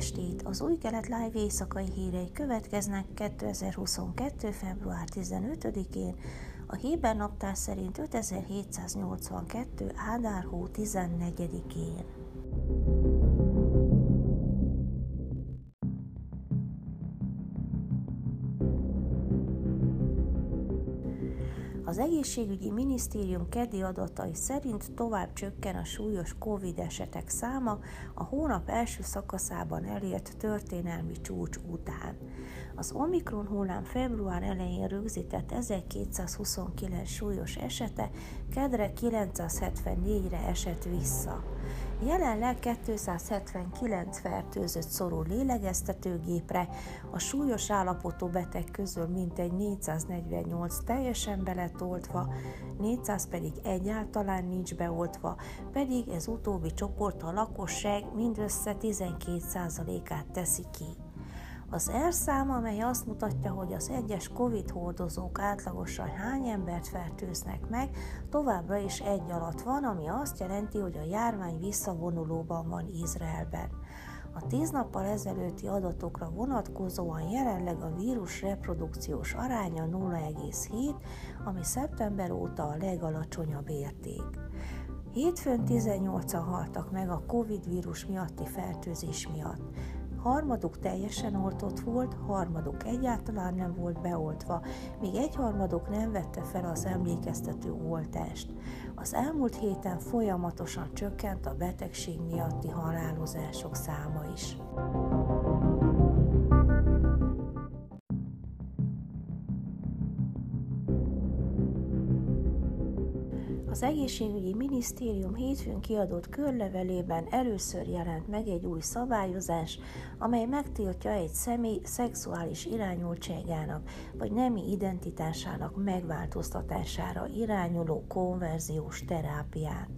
estét! Az új kelet live éjszakai hírei következnek 2022. február 15-én, a Héber naptár szerint 5782. Ádár hó 14-én. Az egészségügyi minisztérium keddi adatai szerint tovább csökken a súlyos COVID esetek száma a hónap első szakaszában elért történelmi csúcs után. Az Omikron hullám február elején rögzített 1229 súlyos esete kedre 974-re esett vissza. Jelenleg 279 fertőzött szorul lélegeztetőgépre, a súlyos állapotú beteg közül mintegy 448 teljesen beletoltva, 400 pedig egyáltalán nincs beoltva, pedig ez utóbbi csoport a lakosság mindössze 12%-át teszi ki. Az R szám, amely azt mutatja, hogy az egyes COVID hordozók átlagosan hány embert fertőznek meg, továbbra is egy alatt van, ami azt jelenti, hogy a járvány visszavonulóban van Izraelben. A tíz nappal ezelőtti adatokra vonatkozóan jelenleg a vírus reprodukciós aránya 0,7, ami szeptember óta a legalacsonyabb érték. Hétfőn 18-an haltak meg a COVID vírus miatti fertőzés miatt harmaduk teljesen oltott volt, harmaduk egyáltalán nem volt beoltva, míg egyharmaduk nem vette fel az emlékeztető oltást. Az elmúlt héten folyamatosan csökkent a betegség miatti halálozások száma is. Az egészségügyi minisztérium hétfőn kiadott körlevelében először jelent meg egy új szabályozás, amely megtiltja egy személy szexuális irányultságának vagy nemi identitásának megváltoztatására irányuló konverziós terápiát.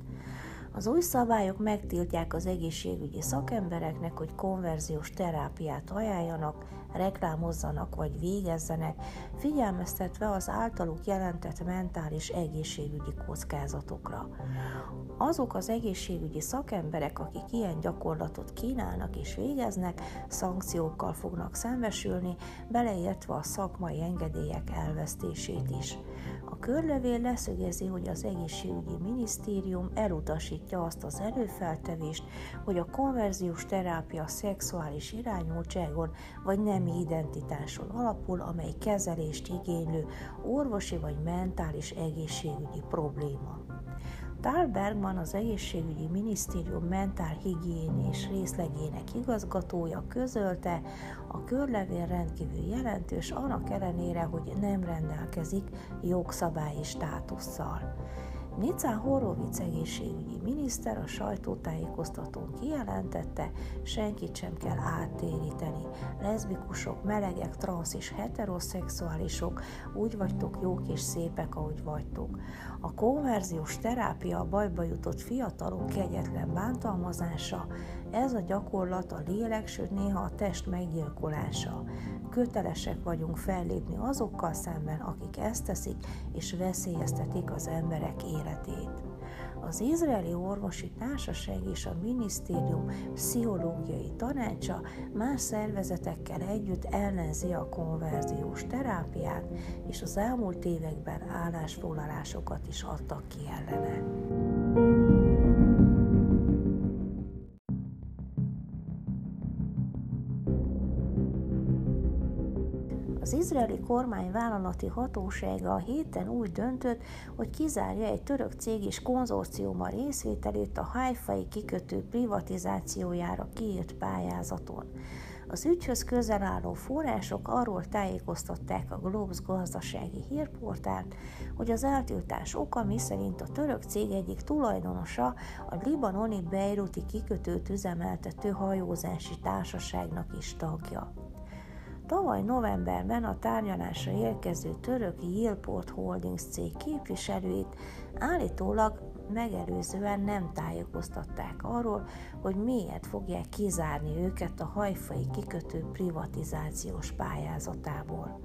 Az új szabályok megtiltják az egészségügyi szakembereknek, hogy konverziós terápiát ajánljanak, reklámozzanak vagy végezzenek, figyelmeztetve az általuk jelentett mentális egészségügyi kockázatokra. Azok az egészségügyi szakemberek, akik ilyen gyakorlatot kínálnak és végeznek, szankciókkal fognak szembesülni, beleértve a szakmai engedélyek elvesztését is. A körlevél leszögezi, hogy az egészségügyi minisztérium elutasítja azt az előfeltevést, hogy a konverziós terápia szexuális irányultságon vagy nemi identitáson alapul, amely kezelést igénylő orvosi vagy mentális egészségügyi probléma. Tál Bergman az egészségügyi minisztérium mentálhigiénés részlegének igazgatója közölte, a körlevél rendkívül jelentős, annak ellenére, hogy nem rendelkezik jogszabályi státusszal. Nicán Horovic egészségügyi miniszter a sajtótájékoztatón kijelentette, senkit sem kell áttéríteni. Leszbikusok, melegek, transz és heteroszexuálisok, úgy vagytok jók és szépek, ahogy vagytok. A konverziós terápia bajba jutott fiatalok kegyetlen bántalmazása, ez a gyakorlat a lélek, sőt néha a test meggyilkolása. Kötelesek vagyunk fellépni azokkal szemben, akik ezt teszik, és veszélyeztetik az emberek életét. Az Izraeli Orvosi Társaság és a Minisztérium Pszichológiai Tanácsa más szervezetekkel együtt ellenzi a konverziós terápiát, és az elmúlt években állásfoglalásokat is adtak ki ellene. Az izraeli kormány vállalati hatósága a héten úgy döntött, hogy kizárja egy török cég és konzorciuma részvételét a haifai kikötő privatizációjára kiírt pályázaton. Az ügyhöz közel álló források arról tájékoztatták a Globes gazdasági hírportált, hogy az eltiltás oka miszerint a török cég egyik tulajdonosa a libanoni Beiruti kikötőt üzemeltető hajózási társaságnak is tagja. Tavaly novemberben a tárgyalásra érkező török Yilport Holdings cég képviselőit állítólag megelőzően nem tájékoztatták arról, hogy miért fogják kizárni őket a hajfai kikötő privatizációs pályázatából.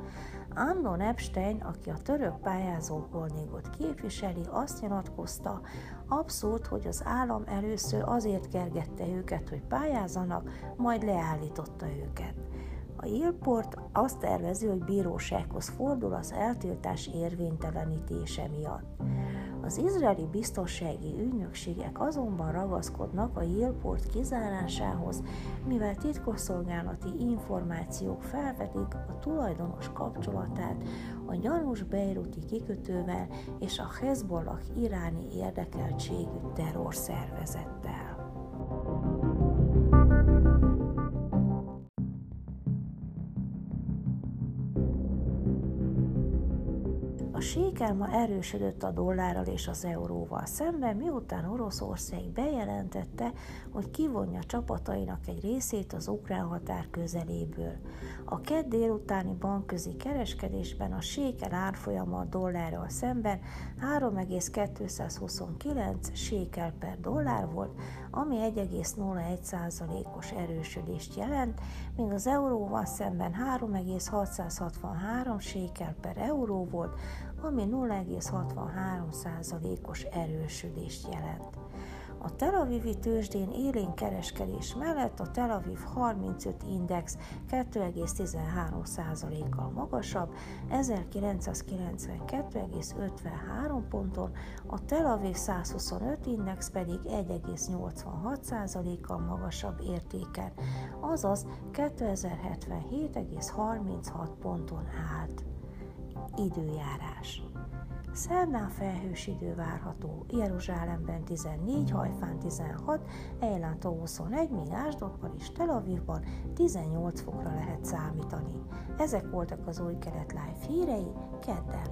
Andon Epstein, aki a török pályázó holdingot képviseli, azt nyilatkozta, abszurd, hogy az állam először azért kergette őket, hogy pályázanak, majd leállította őket. A Ilport azt tervezi, hogy bírósághoz fordul az eltiltás érvénytelenítése miatt. Az izraeli biztonsági ügynökségek azonban ragaszkodnak a Yilport kizárásához, mivel titkosszolgálati információk felvetik a tulajdonos kapcsolatát a gyanús beiruti kikötővel és a Hezbollah iráni érdekeltségű terrorszervezettel. A sékel ma erősödött a dollárral és az euróval szemben, miután Oroszország bejelentette, hogy kivonja csapatainak egy részét az ukrán határ közeléből. A kedd délutáni bankközi kereskedésben a sékel árfolyama a dollárral szemben 3,229 sékel per dollár volt, ami 1,01%-os erősödést jelent, míg az euróval szemben 3,663 sékel per euró volt, ami 0,63%-os erősödést jelent. A Tel Avivi tőzsdén élén kereskedés mellett a Tel Aviv 35 index 2,13%-kal magasabb, 1992,53 ponton, a Tel Aviv 125 index pedig 1,86%-kal magasabb értéken, azaz 2077,36 ponton állt. Időjárás Szerdán felhős idő várható, Jeruzsálemben 14, Hajfán 16, Ejlántó 21, míg Ásdodban és Tel Avivban 18 fokra lehet számítani. Ezek voltak az új kelet live hírei kedden.